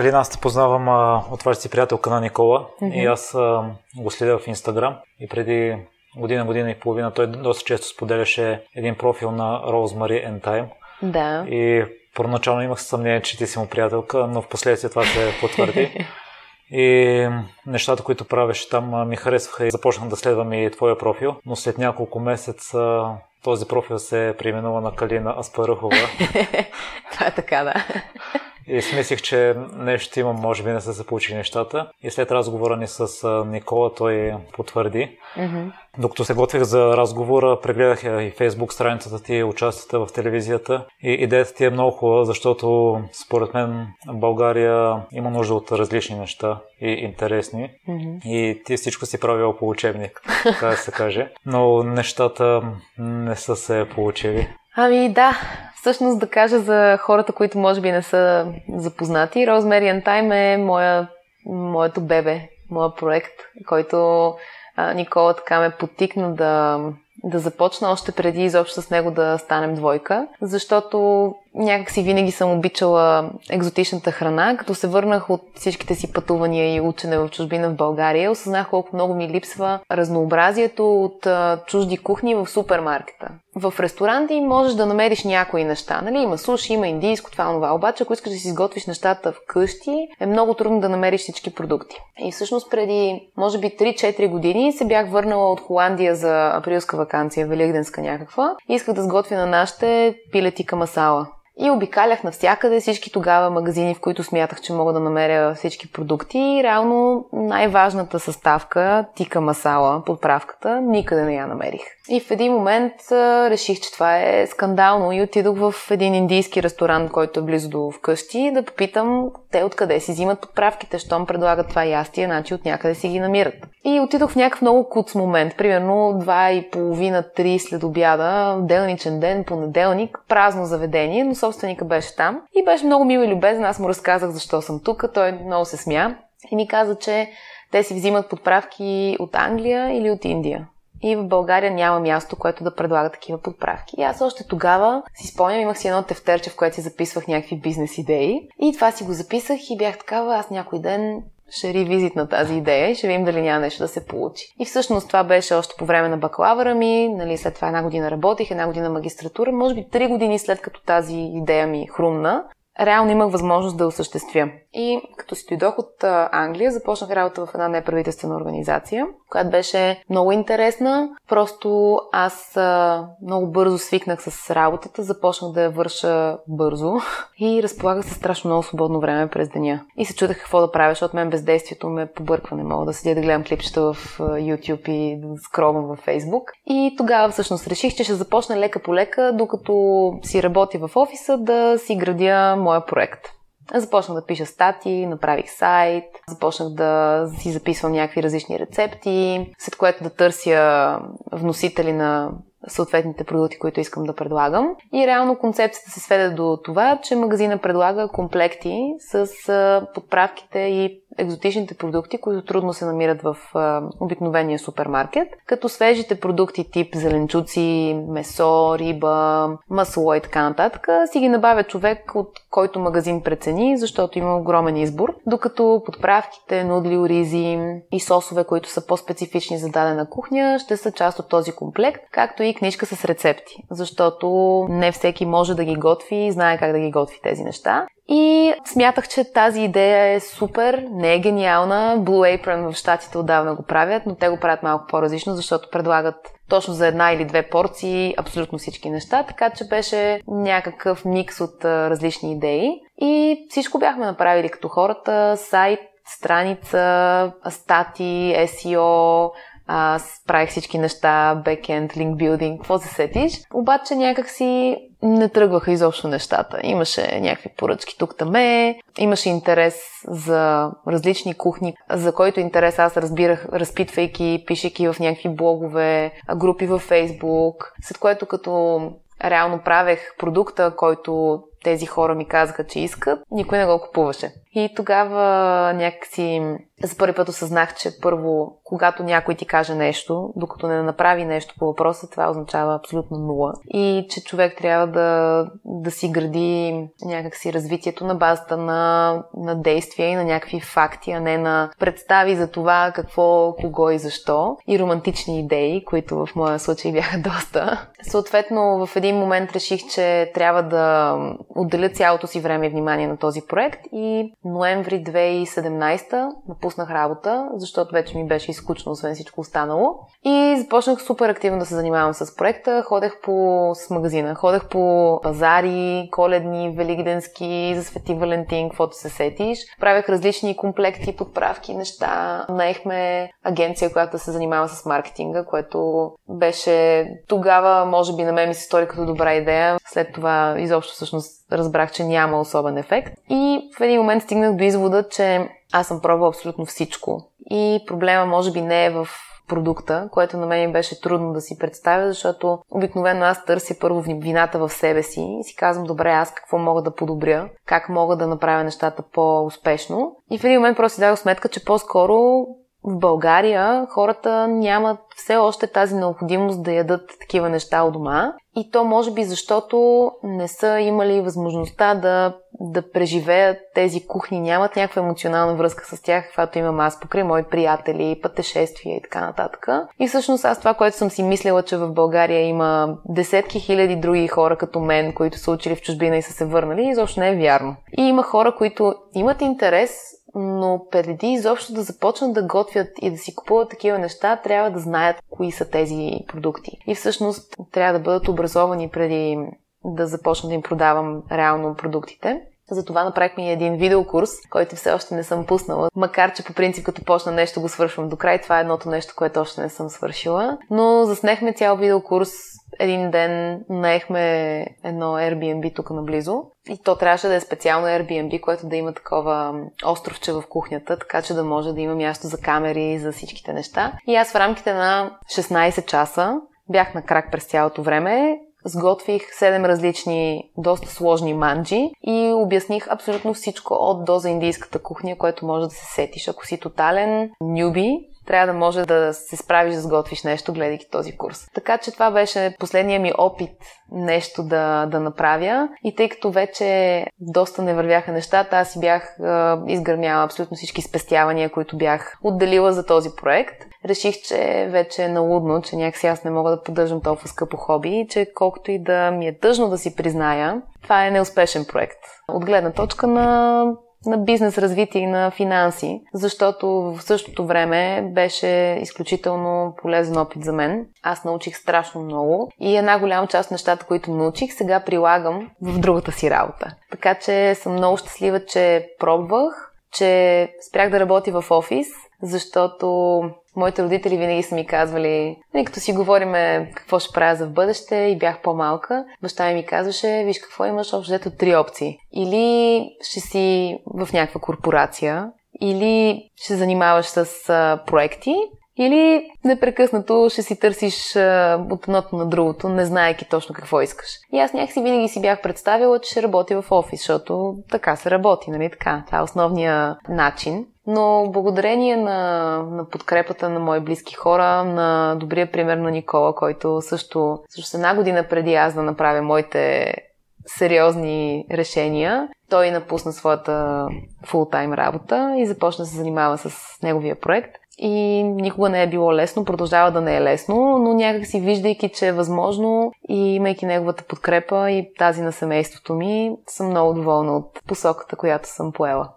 Калина, аз те познавам а, от вашата си приятелка на Никола mm-hmm. и аз а, го следя в Инстаграм и преди година, година и половина той доста често споделяше един профил на Rosemary and Time. Да. И първоначално имах съмнение, че ти си му приятелка, но в последствие това се потвърди. И нещата, които правеше там ми харесваха и започнах да следвам и твоя профил, но след няколко месеца този профил се преименува на Калина Аспарухова. Това е така, да. И смислих, че нещо имам, може би не са се получили нещата. И след разговора ни с Никола той потвърди. Mm-hmm. Докато се готвих за разговора, прегледах и фейсбук страницата ти, участията в телевизията. И идеята ти е много хубава, защото според мен България има нужда от различни неща и интересни. Mm-hmm. И ти всичко си правил по учебник, така да се каже. Но нещата не са се получили. Ами да, всъщност да кажа за хората, които може би не са запознати, Rosemary and Time е моя, моето бебе, моя проект, който а, Никола така ме потикна да, да започна още преди изобщо с него да станем двойка, защото някак си винаги съм обичала екзотичната храна. Като се върнах от всичките си пътувания и учене в чужбина в България, осъзнах колко много ми липсва разнообразието от а, чужди кухни в супермаркета. В ресторанти можеш да намериш някои неща. Нали? Има суши, има индийско, това, това. Обаче, ако искаш да си изготвиш нещата вкъщи, е много трудно да намериш всички продукти. И всъщност преди, може би, 3-4 години се бях върнала от Холандия за априлска вакансия, великденска някаква. И исках да сготвя на нашите пилети камасала. И обикалях навсякъде всички тогава магазини, в които смятах, че мога да намеря всички продукти. И реално най-важната съставка, тика масала, подправката, никъде не я намерих. И в един момент реших, че това е скандално и отидох в един индийски ресторант, който е близо до вкъщи, да попитам те откъде си взимат подправките, щом предлагат това ястие, значи от някъде си ги намират. И отидох в някакъв много куц момент, примерно два и половина, три след обяда, делничен ден, понеделник, празно заведение, но собственика беше там и беше много мил и любезен. Аз му разказах защо съм тук, той много се смя и ми каза, че те си взимат подправки от Англия или от Индия. И в България няма място, което да предлага такива подправки. И аз още тогава си спомням, имах си едно тефтерче, в което си записвах някакви бизнес идеи. И това си го записах и бях такава, аз някой ден ще ревизит на тази идея и ще видим дали няма нещо да се получи. И всъщност това беше още по време на бакалавъра ми, нали, след това една година работих, една година магистратура, може би три години след като тази идея ми хрумна, реално имах възможност да осъществя. И като си дойдох от Англия, започнах работа в една неправителствена организация, която беше много интересна. Просто аз много бързо свикнах с работата, започнах да я върша бързо и разполагах се страшно много свободно време през деня. И се чудех какво да правя, защото мен бездействието ме побърква. Не мога да седя да гледам клипчета в YouTube и да скровам във Facebook. И тогава всъщност реших, че ще започна лека по лека, докато си работя в офиса, да си градя моя проект. Започнах да пиша стати, направих сайт, започнах да си записвам някакви различни рецепти, след което да търся вносители на съответните продукти, които искам да предлагам. И реално концепцията се сведе до това, че магазина предлага комплекти с подправките и екзотичните продукти, които трудно се намират в а, обикновения супермаркет, като свежите продукти тип зеленчуци, месо, риба, масло и така нататък, си ги набавя човек, от който магазин прецени, защото има огромен избор, докато подправките, нудли, оризи и сосове, които са по-специфични за дадена кухня, ще са част от този комплект, както и книжка с рецепти, защото не всеки може да ги готви и знае как да ги готви тези неща. И смятах, че тази идея е супер, не е гениална. Blue Apron в щатите отдавна го правят, но те го правят малко по-различно, защото предлагат точно за една или две порции абсолютно всички неща, така че беше някакъв микс от различни идеи. И всичко бяхме направили като хората, сайт, страница, стати, SEO, аз правих всички неща, бекенд, линк билдинг, какво се сетиш. Обаче някак си не тръгваха изобщо нещата. Имаше някакви поръчки тук таме, имаше интерес за различни кухни, за който интерес аз разбирах, разпитвайки, пишейки в някакви блогове, групи във Фейсбук, след което като реално правех продукта, който тези хора ми казаха, че искат, никой не го купуваше. И тогава някакси за първи път осъзнах, че първо, когато някой ти каже нещо, докато не направи нещо по въпроса, това означава абсолютно нула. И че човек трябва да, да си гради някакси развитието на базата на, на действия и на някакви факти, а не на представи за това какво, кого и защо. И романтични идеи, които в моя случай бяха доста. Съответно, в един момент реших, че трябва да отделя цялото си време и внимание на този проект и ноември 2017 напуснах работа, защото вече ми беше изкучно, освен всичко останало. И започнах супер активно да се занимавам с проекта. Ходех по с магазина, ходех по пазари, коледни, великденски, за Свети Валентин, каквото се сетиш. Правех различни комплекти, подправки, неща. Наехме агенция, която се занимава с маркетинга, което беше тогава, може би на мен ми се стори като добра идея. След това изобщо всъщност разбрах, че няма особен ефект. И в един момент стигнах до извода, че аз съм пробвала абсолютно всичко. И проблема може би не е в продукта, което на мен беше трудно да си представя, защото обикновено аз търся първо вината в себе си и си казвам, добре, аз какво мога да подобря, как мога да направя нещата по-успешно. И в един момент просто си дадох сметка, че по-скоро в България хората нямат все още тази необходимост да ядат такива неща от дома. И то може би защото не са имали възможността да, да преживеят тези кухни, нямат някаква емоционална връзка с тях, каквато имам аз покрай мои приятели, пътешествия и така нататък. И всъщност аз това, което съм си мислила, че в България има десетки хиляди други хора като мен, които са учили в чужбина и са се върнали, изобщо не е вярно. И има хора, които имат интерес но преди изобщо да започнат да готвят и да си купуват такива неща, трябва да знаят кои са тези продукти. И всъщност трябва да бъдат образовани преди да започна да им продавам реално продуктите. Затова направихме и един видеокурс, който все още не съм пуснала. Макар, че по принцип като почна нещо го свършвам до край, това е едното нещо, което още не съм свършила. Но заснехме цял видеокурс един ден наехме едно Airbnb тук наблизо и то трябваше да е специално Airbnb, което да има такова островче в кухнята, така че да може да има място за камери, за всичките неща. И аз в рамките на 16 часа бях на крак през цялото време, Сготвих 7 различни, доста сложни манджи и обясних абсолютно всичко от до за индийската кухня, което може да се сетиш. Ако си тотален нюби, трябва да може да се справиш да сготвиш нещо, гледайки този курс. Така че това беше последния ми опит нещо да, да направя. И тъй като вече доста не вървяха нещата, аз си бях е, изгърмяла абсолютно всички спестявания, които бях отделила за този проект. Реших, че вече е налудно, че някакси аз не мога да поддържам толкова скъпо хоби и че колкото и да ми е тъжно да си призная, това е неуспешен проект. От гледна точка на на бизнес развитие и на финанси, защото в същото време беше изключително полезен опит за мен. Аз научих страшно много и една голяма част от нещата, които научих, сега прилагам в другата си работа. Така че съм много щастлива, че пробвах, че спрях да работя в офис, защото Моите родители винаги са ми казвали, нали, като си говориме какво ще правя за в бъдеще и бях по-малка, баща ми ми казваше, виж какво имаш общо взето три опции. Или ще си в някаква корпорация, или ще занимаваш с а, проекти, или непрекъснато ще си търсиш от едното на другото, не знаеки точно какво искаш. И аз някакси винаги си бях представила, че ще работя в офис, защото така се работи, нали така? Това е основния начин. Но благодарение на, на подкрепата на мои близки хора, на добрия пример на Никола, който също, също една година преди аз да направя моите сериозни решения, той напусна своята фултайм работа и започна да се занимава с неговия проект. И никога не е било лесно, продължава да не е лесно, но някак си виждайки, че е възможно и имайки неговата подкрепа и тази на семейството ми, съм много доволна от посоката, която съм поела.